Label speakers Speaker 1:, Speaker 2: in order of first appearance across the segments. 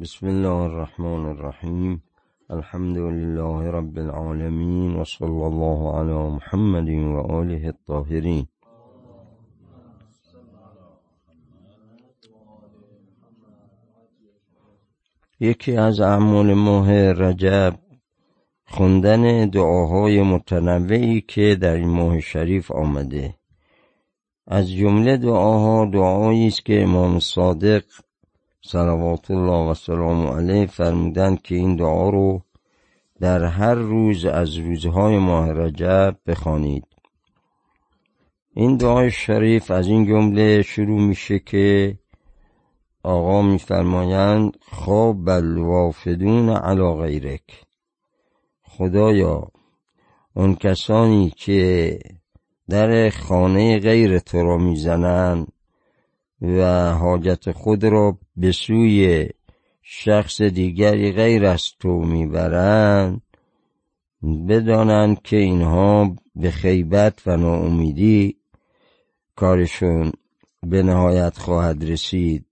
Speaker 1: بسم الله الرحمن الرحیم. الحمد لله رب العالمين وصلى الله على محمد وآله الطاهرين یکی از اعمال ماه رجب خوندن دعاهای متنوعی که در این ماه شریف آمده. از جمله دعاها دعایی است که امام صادق صلوات الله و سلام علیه فرمودند که این دعا رو در هر روز از روزهای ماه رجب بخوانید. این دعای شریف از این جمله شروع میشه که آقا میفرمایند خواب الوافدون علی غیرک. خدایا اون کسانی که در خانه غیر تو را می‌زنند و حاجت خود را به سوی شخص دیگری غیر از تو می‌برند بدانند که اینها به خیبت و ناامیدی کارشون به نهایت خواهد رسید.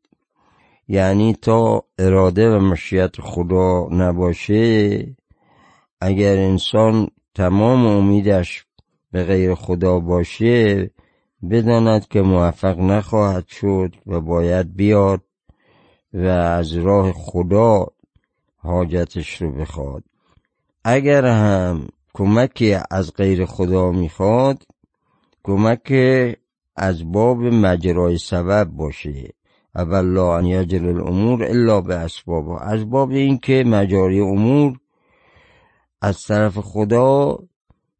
Speaker 1: یعنی تا اراده و مشیت خدا نباشه اگر انسان تمام امیدش به غیر خدا باشه بداند که موفق نخواهد شد و باید بیاد. و از راه خدا حاجتش رو بخواد. اگر هم کمکی از غیر خدا می‌خواد کمک از باب مجرای سبب باشه. اول لا ان یجر الامور الا به اسبابها از باب اینکه مجاری امور از طرف خدا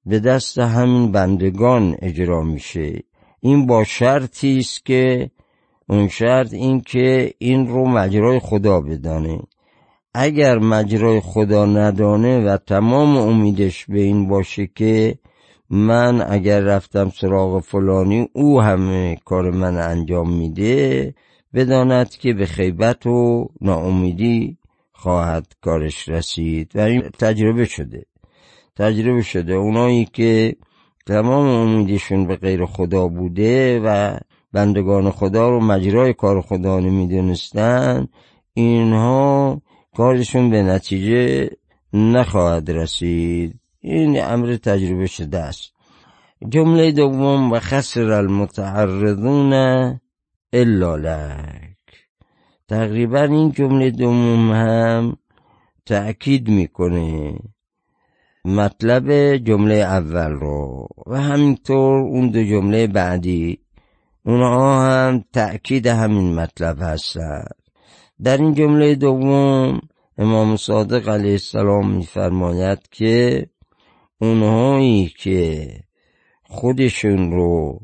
Speaker 1: به دست همین بندگان اجرا میشه. این با شرطی است که اون شرط این که این رو مجرای خدا بدانه. اگر مجرای خدا ندانه و تمام امیدش به این باشه که من اگر رفتم سراغ فلانی او همه کار من انجام میده بداند که به خیبت و ناامیدی خواهد کارش رسید. و این تجربه شده. تجربه شده. اونایی که تمام امیدشون به غیر خدا بوده و بندگان خدا رو مجرای کار خدا نمی‌دونستن. اینها کارشون به نتیجه نخواهد رسید. این امر تجربه شده است. جمله دوم و خسر المتعرضون الا لک. تقریبا این جمله دوم هم تأکید می‌کنه مطلب جمله اول رو. و همینطور اون دو جمله بعدی اونها هم تأکید همین مطلب هستند. در این جمله دوم امام صادق علیه السلام میفرماید که اونهایی که خودشون رو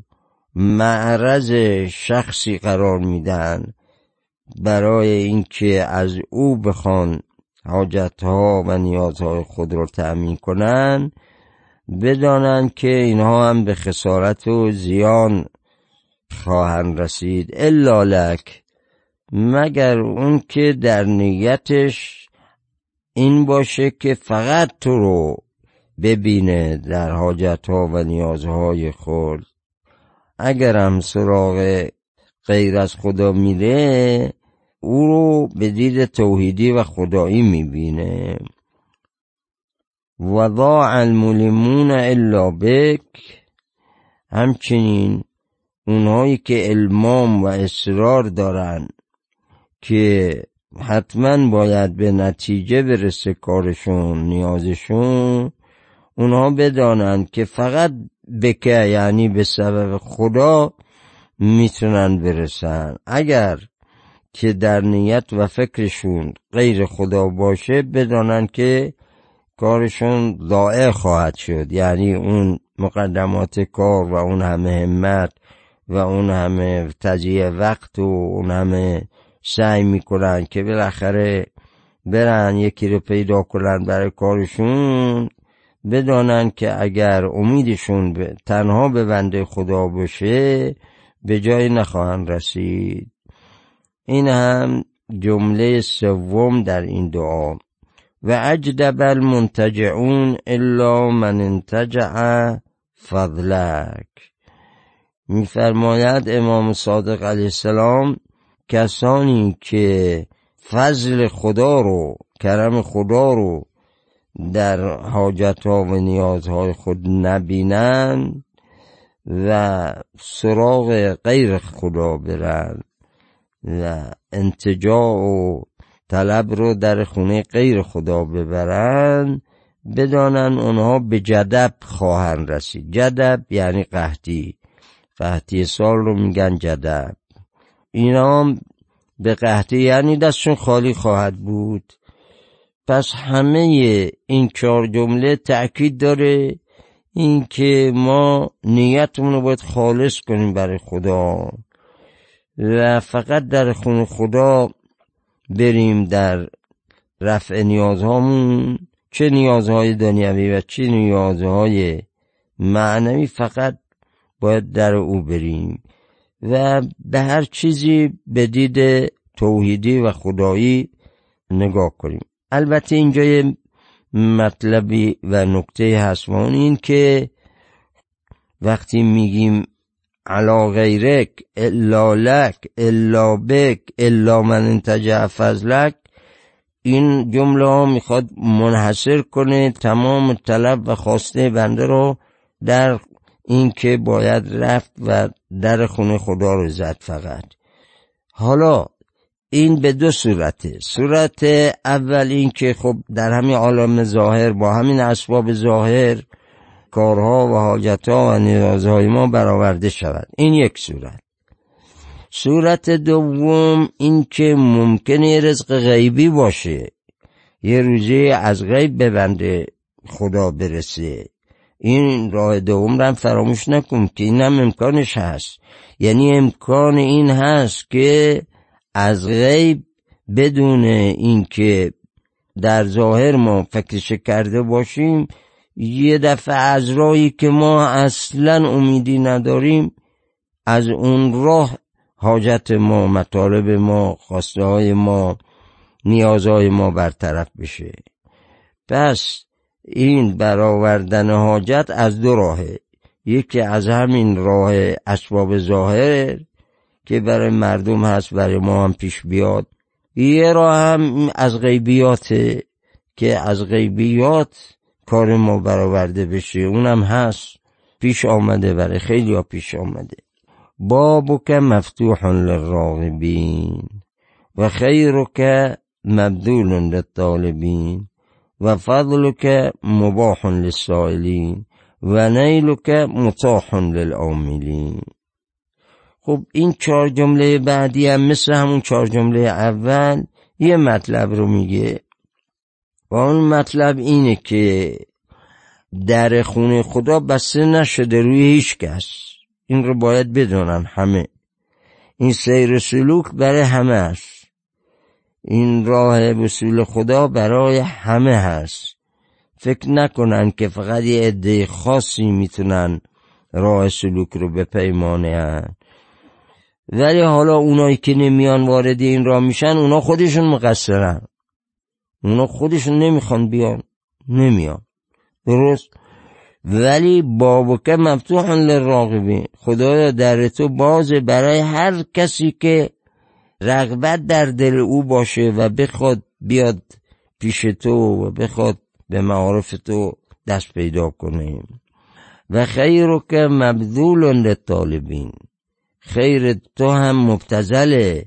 Speaker 1: معرض شخصی قرار میدن برای اینکه از او بخوان حاجتها و نیازهای خود را تأمین کنند بدانند که اینها هم به خسارت و زیان خواهند رسید. الا لک. مگر اون که در نیتش این باشه که فقط تو رو ببینه در حاجتها و نیازهای خود. اگر هم سراغ غیر از خدا میره او رو به دید توحیدی و خدایی می‌بینه. و ضاع الملمون الا بک. همچنین اونهایی که المام و اصرار دارن که حتما باید به نتیجه برسه کارشون نیازشون اونها بدانند که فقط بکه یعنی به سبب خدا می‌تونن برسن. اگر که در نیت و فکرشون غیر خدا باشه بدانن که کارشون ضائع خواهد شد. یعنی اون مقدمات کار و اون همه همت و اون همه تجیه وقت و اون همه سعی می‌کنن که بالاخره برن یکی رو پیدا کنن برای کارشون بدانن که اگر امیدشون به تنها به بنده خدا باشه به جای نخواهند رسید. این هم جمله سوم در این دعا. و اجدب المنتجعون الا من انتجع فضلک. میفرماید امام صادق علیه السلام کسانی که فضل خدا رو کرم خدا رو در حاجت ها و نیازهای خود نبینن و سراغ غیر خدا برن و انتجاع و طلب رو در خونه غیر خدا ببرن بدانن اونها به جدب خواهند رسید. جدب یعنی قحطی. قحطی سال رو میگن جدب. اینا به قحطی یعنی دستشون خالی خواهد بود. پس همه این چهار جمله تأکید داره اینکه ما نیتمون رو باید خالص کنیم برای خدا. و فقط در خون خدا بریم در رفع نیازهامون. چه نیازهای دنیوی و چه نیازهای معنوی؟ فقط باید در او بریم. و به هر چیزی به دید توحیدی و خدایی نگاه کنیم. البته اینجا یه مطلبی و نکته هست این که وقتی میگیم علا غیرک الا لک الا بک الا من انتجع فضلک این جمله ها می‌خواد منحصر کنه تمام طلب و خواسته بنده رو در این که باید رفت و در خونه خدا رو زد فقط. حالا این به دو صورته. صورت اول این که خب در همین عالم ظاهر با همین اسباب ظاهر کارها و حاجتها و نیازهای ما برآورده شود. این یک صورت. صورت دوم این که ممکنه رزق غیبی باشه. یه روزی از غیب به بنده خدا برسه. این راه دوم رو فراموش نکن که اینم امکانش هست. یعنی امکان این هست که از غیب بدون اینکه در ظاهر ما فکرش کرده باشیم یه دفعه از راهی که ما اصلا امیدی نداریم از اون راه حاجت ما مطالب ما خواسته های ما نیازهای ما برطرف بشه. پس این برآوردن حاجت از دو راهه. یکی از همین راه اسباب ظاهر که برای مردم هست برای ما هم پیش بیاد. یه راه هم از غیبیاته که از غیبیات کار ما برآورده بشه. اونم هست. پیش آمده برای خیلی ها پیش آمده. بابک مفتوح للراغبین و خیرک مبذول للطالبین. و فضلك مباح للسائلین و نیلك متاح للعاملین. خب این چهار جمله بعدی هم مثل همون چهار جمله اول یه مطلب رو میگه. و اون مطلب اینه که در خونه خدا بسته نشده روی هیچ کس. این رو باید بدونن همه. این سیر سلوک برای همه است. این راه وصول خدا برای همه هست. فکر نکنن که فقط یه عده خاصی می‌تونن راه سلوک رو بپیمانه ولی حالا اونایی که نمیان وارد این راه میشن اونا خودشون مقصرن. اونا خودشون نمی‌خوان بیان. نمیان. درست؟ ولی بابکه مفتوح للراغبین خدایا در تو باز برای هر کسی که رغبت در دل او باشه و بخواد بیاد پیش تو و بخواد به معارف تو دست پیدا کنه. و خیر که مبذول للطالبین. خیر تو هم مبتزله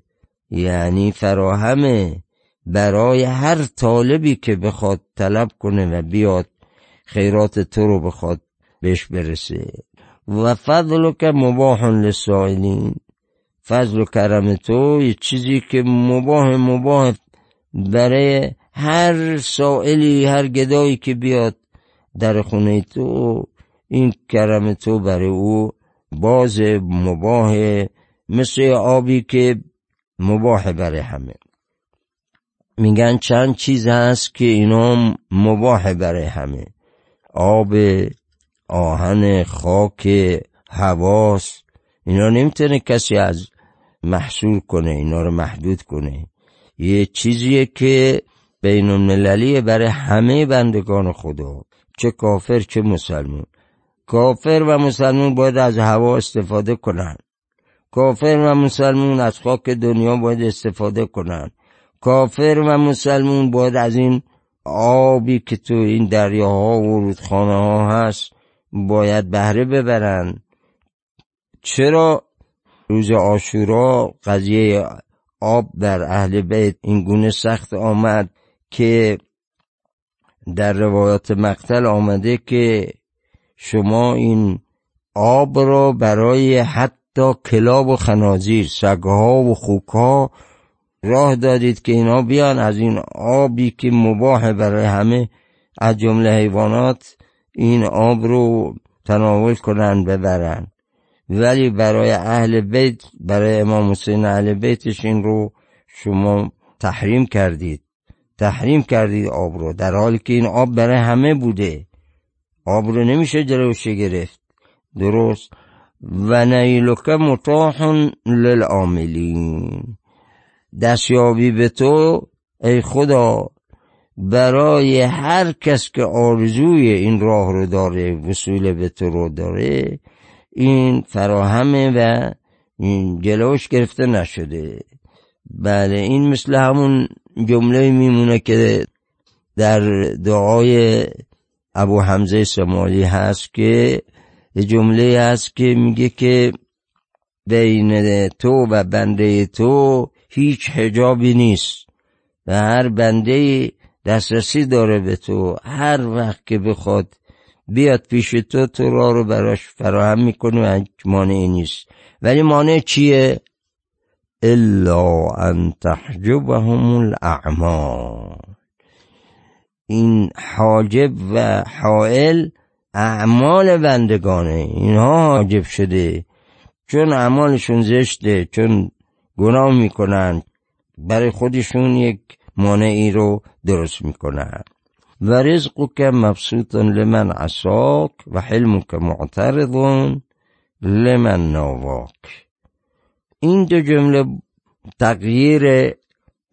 Speaker 1: یعنی فراهمه. برای هر طالبی که بخواد طلب کنه و بیاد خیرات تو رو بخواد بهش برسه. و فضل که مباح لسائلین فضل و کرم تو یه چیزی که مباح مباح برای هر سائلی هر گدایی که بیاد در خونه تو این کرم تو برای او باز مباح مثل آبی که مباح برای همه. میگن چند چیز هست که اینا مباح برای همه. آب آهن خاک حواس اینا نمی‌تونه کسی از محصول کنه اینا رو محدود کنه. یه چیزیه که بین المللیه برای همه بندگان خدا. چه کافر چه مسلمون. کافر و مسلمون باید از هوا استفاده کنن. کافر و مسلمون از خاک دنیا باید استفاده کنن. کافر و مسلمون باید از این آبی که تو این دریاها و رودخانه ها هست باید بهره ببرن. چرا؟ روز آشورا قضیه آب در اهل بیت این گونه سخت آمد که در روایات مقتل آمده که شما این آب را برای حتی کلاب و خنازیر سگها و خوکها راه دادید که اینا بیان از این آبی که مباه برای همه. از جمله حیوانات این آب رو تناول کنن ببرن. ولی برای اهل بیت برای امام حسین اهل بیتش این رو شما تحریم کردید. تحریم کردید آب رو در حالی که این آب برای همه بوده. آب رو نمیشه جلوش گرفت. درست. و نیلک متاح للعاملین. دستیابی به تو ای خدا برای هر کس که آرزوی این راه رو داره وصول به تو رو داره این فراهمه و جلوش گرفته نشده. بله این مثل همون جمله میمونه که در دعای ابو حمزه سمالی هست که جمله هست که میگه که بین تو و بنده تو هیچ حجابی نیست و هر بنده دسترسی داره به تو. هر وقت که بخواد بیاد پیش تو تو را رو براش فراهم می‌کنه و مانعی نیست. ولی مانع چیه؟ الا ان تحجبهم الاعمال این حاجب و حائل اعمال بندگانه. اینها حاجب شده. چون اعمالشون زشته چون گناه می‌کنن برای خودشون یک مانعی رو درست می‌کنن. و رزقك مبسوط لمن عصاك و حلمك معترض لمن ناواک این دو جمله تغییر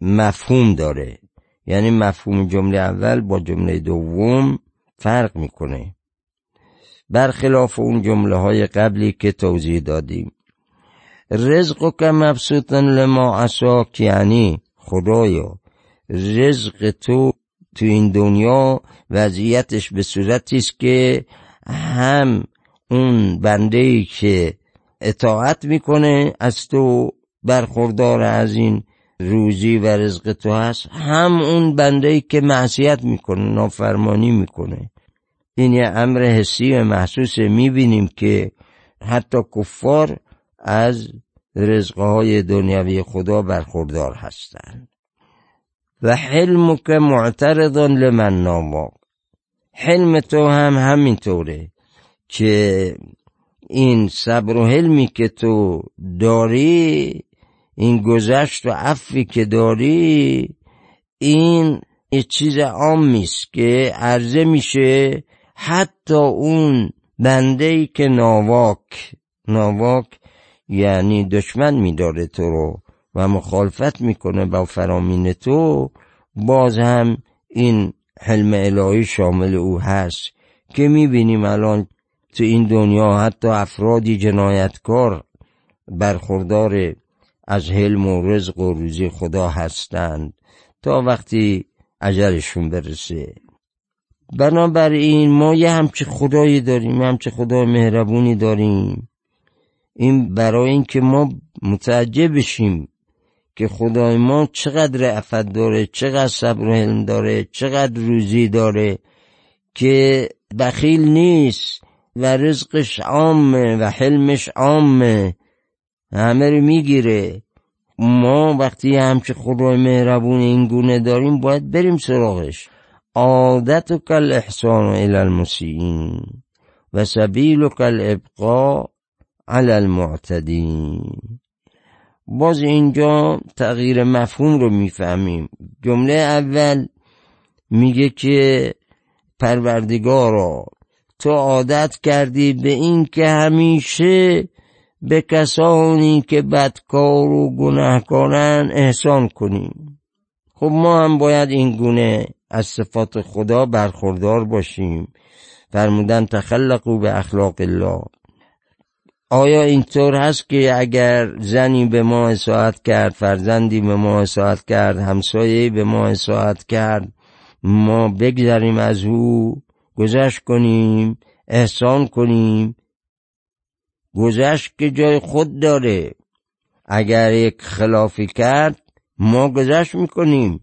Speaker 1: مفهوم داره. یعنی مفهوم جمله اول با جمله دوم فرق می‌کنه. برخلاف اون جمله های قبلی که توضیح دادیم. رزق که مبسوطن لما عصاک یعنی خدایا رزق تو تو این دنیا وضعیتش به صورتی است که هم اون بنده ای که اطاعت می‌کنه از تو برخوردار از این روزی و رزق تو هست هم اون بنده ای که معصیت می‌کنه نافرمانی می‌کنه. این یه امر حسی و محسوس می‌بینیم که حتی کفار از رزقهای دنیوی خدا برخوردار هستند. و حلمک معترض لمن ناما حلم تو هم همینطوره که این صبر و حلمی که تو داری این گذشت و عفی که داری این یه چیز عامی است که عرضه میشه حتی اون بنده ای که ناواک. ناواک یعنی دشمن میداره تو رو. و مخالفت می‌کنه با فرامین تو باز هم این حلم الهی شامل او هست که می‌بینیم الان تو این دنیا حتی افرادی جنایتکار برخوردار از حلم و رزق و روزی خدا هستند تا وقتی عجلشون برسه. بنابراین ما یه همچه خدایی داریم همچه خدای مهربونی داریم. این برای اینکه ما متعجب بشیم که خدای ما چقدر رعفت داره چقدر صبر و حلم داره چقدر روزی داره که بخیل نیست و رزقش عامه و حلمش عامه. همه رو می‌گیره. ما وقتی همچه خدای مهربون این گونه داریم باید بریم سراغش. عادتك الاحسان الى المسیئین و سبیلك الابقاء على المعتدین. باز اینجا تغییر مفهوم رو می‌فهمیم. جمله اول میگه که پروردگارا تو عادت کردی به این که همیشه به کسانی که بدکار و گناهکارن احسان کنیم. خب ما هم باید این گونه از صفات خدا برخوردار باشیم. فرمودن تخلقو به اخلاق الله. آیا اینطور هست که اگر زنی به ما اصاعت کرد فرزندی به ما اصاعت کرد همسایه به ما اصاعت کرد ما بگذریم از او گذشت کنیم احسان کنیم؟ گذشت که جای خود داره. اگر یک خلافی کرد ما گذشت می‌کنیم.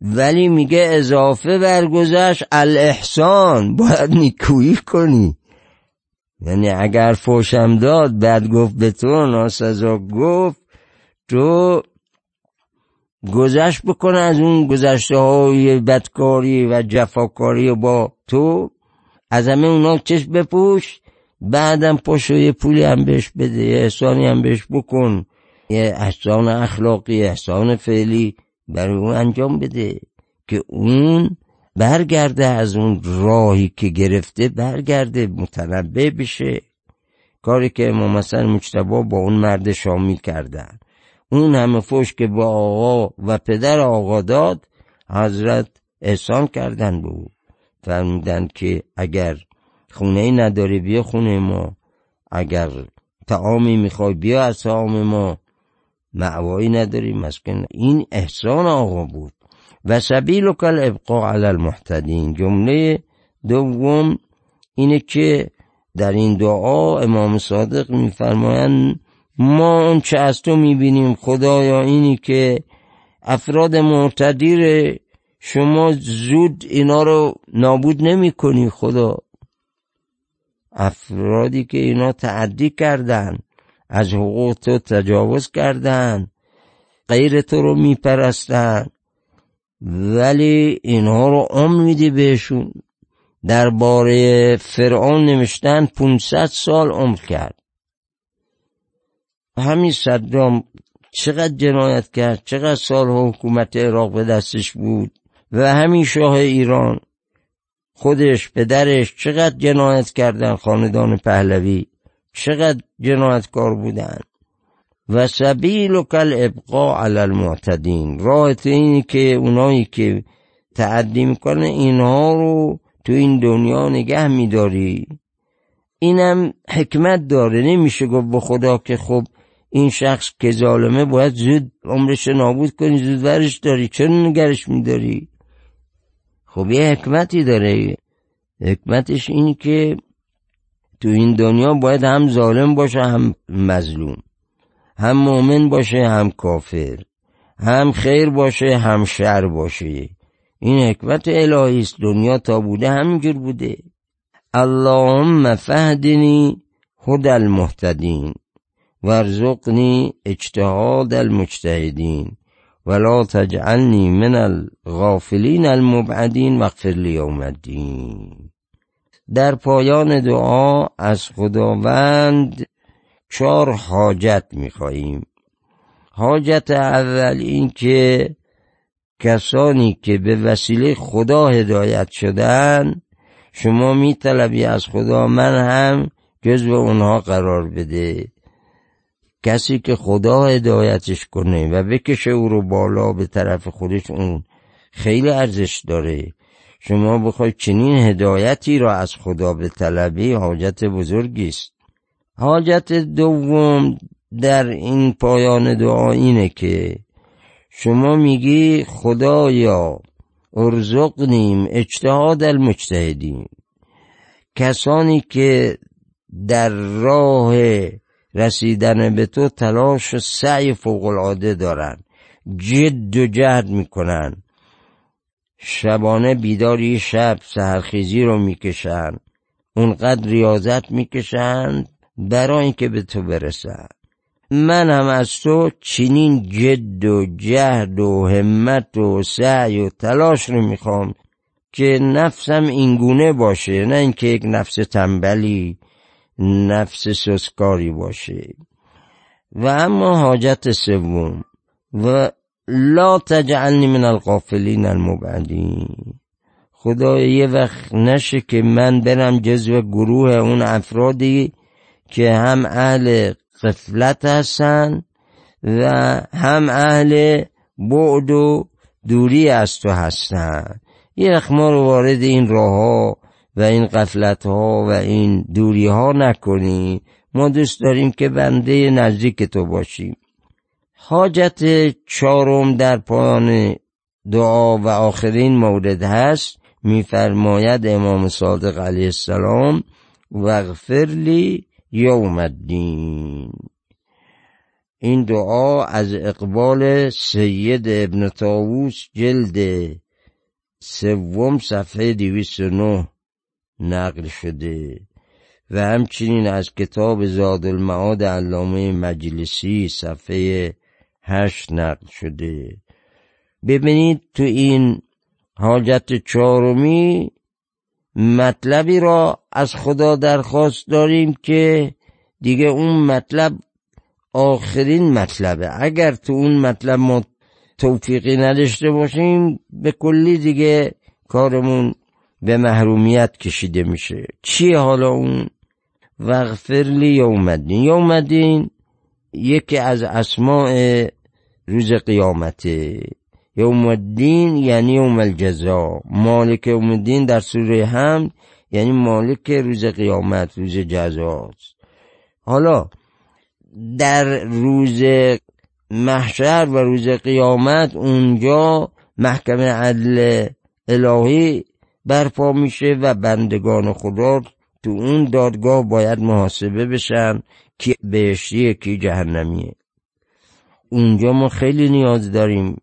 Speaker 1: ولی میگه اضافه بر گذشت الاحسان. باید نیکویی کنی. یعنی اگر فوشم داد بعد گفت به تو ناسزا گفت تو گذشت بکنه از اون گذشته های بدکاری و جفاکاری با تو. از همه اونا چشم بپوش بعدم پاشو یه پولی هم بهش بده یه احسانی هم بهش بکن. یه احسان اخلاقی احسان فعلی برای اون انجام بده که اون برگرده از اون راهی که گرفته برگرده متنبه بشه. کاری که امام مثلا مجتبا با اون مرد شامی کردن. اون همه فوش که با آقا و پدر آقا داد حضرت احسان کردن به او. فرمودن که اگر خونه ای نداری بیا خونه ما. اگر تعامی می‌خوای بیا از تعام ما. معوایی نداری مسکن. این احسان آقا بود. و سبیل کل ابقا علی المحتدین جمله دوم اینه که در این دعا امام صادق میفرمایند ما اون چه از تو می‌بینیم خدایا اینی که افراد معتدیر شما زود اینا رو نابود نمی کنی خدا. افرادی که اینا تعدی کردن از حقوق تو تجاوز کردن غیر تو رو میپرستن. ولی اینها رو عمر میدی بهشون. درباره فرعون نوشتن 500 سال عمر کرد. همین صدام چقدر جنایت کرد چقدر سال حکومت عراق به دستش بود و همین شاه ایران. خودش پدرش چقدر جنایت کردن خاندان پهلوی چقدر جنایتکار بودن. و سبیل کل ابقا علی المعتدین. راه اینی که اونایی که تعدی می‌کنه اینها رو تو این دنیا نگه میداری. اینم حکمت داره. نمیشه گفت به خدا که خب این شخص که ظالمه باید زود عمرش نابود کنی زود ورش داری. چرا نگرش میداری؟ خب یه حکمتی داره. حکمتش این که تو این دنیا باید هم ظالم باشه هم مظلوم. هم مؤمن باشه هم کافر. هم خیر باشه هم شر باشه. این حکمت الهی است. دنیا تا بوده همینجور بوده. اللهم فهدنی هد المهتدین وارزقنی اجتهاد المجتهدین ولا تجعلنی من الغافلین المبعدین واغفر لی یوم الدین. در پایان دعا از خداوند چهار حاجت می‌خواهیم. حاجت اول این که کسانی که به وسیله خدا هدایت شدن شما میطلبی از خدا من هم جزو اونها قرار بده. کسی که خدا هدایتش کنه و بکشه او رو بالا به طرف خودش اون خیلی ارزش داره. شما بخوای چنین هدایتی را از خدا به طلبی حاجت بزرگی است. حاجت دوم در این پایان دعا اینه که شما میگی خدایا ارزقنیم اجتهاد المجتهدین. کسانی که در راه رسیدن به تو تلاش و سعی فوق العاده دارن جد و جهد می‌کنن شبانه بیداری شب سهرخیزی رو می‌کشن اونقدر ریاضت می‌کشن برای اینکه به تو برسن من هم از تو چنین جد و جهد و همت و سعی و تلاش رو می‌خوام که نفسم اینگونه باشه. نه اینکه یک نفس تنبلی نفس سسکاری باشه. و اما حاجت سوم. و لا تجعلنی من الغافلین المبعدین. خدا یه وقت نشه که من برم جزو گروه اون افرادی که هم اهل قفلت هستن و هم اهل بعد و دوری از تو هستن. یه وقت ما رو وارد این راه ها و این قفلت ها و این دوری ها نکنی. ما دوست داریم که بنده نزدیک تو باشیم. حاجت چهارم در پایان دعا و آخرین مورد هست. میفرماید امام صادق علیه السلام وغفر لی یوم الدین. این دعا از اقبال سید ابن تاووس جلد سوم صفحه 209 نقل شده و همچنین از کتاب زاد المعاد علامه مجلسی صفحه هشت نقل شده. ببینید تو این حاجت چهارمی مطلبی را از خدا درخواست داریم که دیگه اون مطلب آخرین مطلبه. اگر تو اون مطلب ما توفیقی نداشته باشیم به کلی دیگه کارمون به محرومیت کشیده میشه. چیه حالا اون؟ وغفر لی یوم الدین. یوم الدین یکی از اسماع روز قیامته. یوم الدین یعنی یوم الجزا. مالک یوم الدین در سوره هم یعنی مالک روز قیامت روز جزاست. حالا در روز محشر و روز قیامت اونجا محکمه عدل الهی برپا میشه و بندگان خدا تو اون دادگاه باید محاسبه بشن کی بهشتیه کی جهنمیه. اونجا ما خیلی نیاز داریم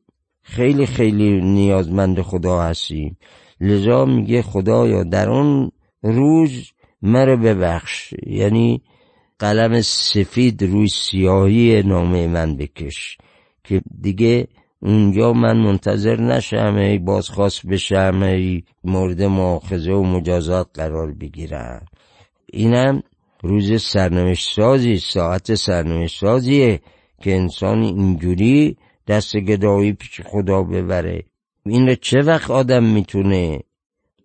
Speaker 1: خیلی خیلی نیازمند خدا هستیم لذا میگه خدایا در اون روز مرا ببخش. یعنی قلم سفید روی سیاهی نامه من بکش که دیگه اونجا من منتظر نشم ای بازخواست بشم ای مورد مؤاخذه و مجازات قرار بگیرم. اینم روز سرنوشت سازی ساعت سرنوشت سازیه که انسان اینجوری دست گدایی پیش خدا ببره. این چه وقت آدم می‌تونه؟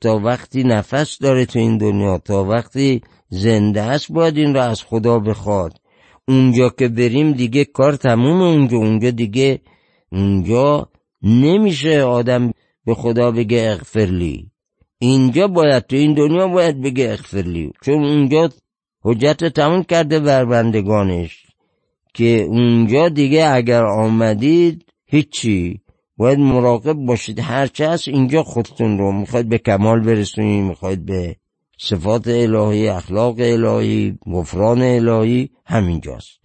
Speaker 1: تا وقتی نفس داره تو این دنیا تا وقتی زنده است باید این را از خدا بخواد. اونجا که بریم دیگه کار تموم اونجا اونجا دیگه اونجا نمیشه آدم به خدا بگه اغفرلی. اینجا باید تو این دنیا باید بگه اغفرلی. چون اونجا حجت تموم کرده بر بندگانش که اونجا دیگه اگر آمدید هیچی. باید مراقب باشید. هرچه هست اینجا خودتون رو می‌خواید به کمال برسونید می‌خواید به صفات الهی اخلاق الهی غفران الهی همینجاست.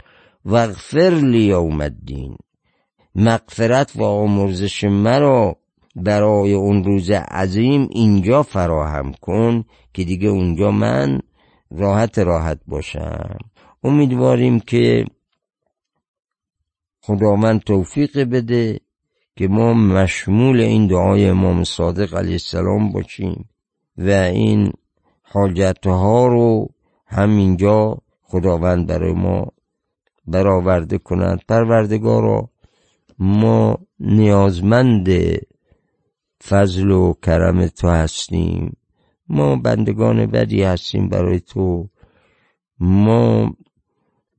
Speaker 1: وغفر لی یوم الدین. مغفرت و آمرزش مرا برای اون روز عظیم اینجا فراهم کن که دیگه اونجا من راحت راحت باشم. امیدواریم که خداوند توفیق بده که ما مشمول این دعای امام صادق علیه السلام باشیم و این حاجتها رو همینجا خداوند برای ما برآورده کنند پروردگارا ما نیازمند فضل و کرم تو هستیم. ما بندگان بدی هستیم برای تو. ما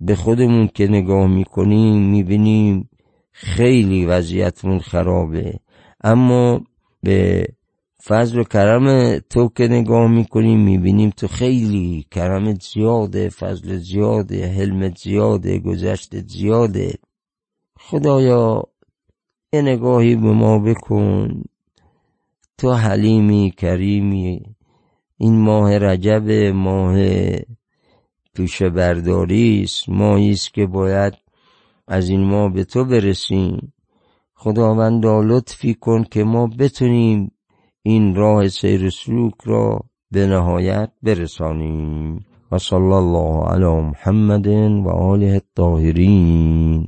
Speaker 1: به خودمون که نگاه می‌کنیم می‌بینیم خیلی وضعیتمون خرابه. اما به فضل و کرم تو که نگاه می‌کنیم می‌بینیم تو خیلی کرمت زیاده فضل زیاده حلمت زیاده گذشت زیاده. خدایا یه نگاهی به ما بکن. تو حلیمی کریمی این ماه رجب ماه توش برداری است. ماهی است که باید از این ماه به تو برسیم. خداوندا لطفی کن که ما بتونیم این راه سیر سلوک را به نهایت برسانیم. و صلی الله علی محمد و آله الطاهرین.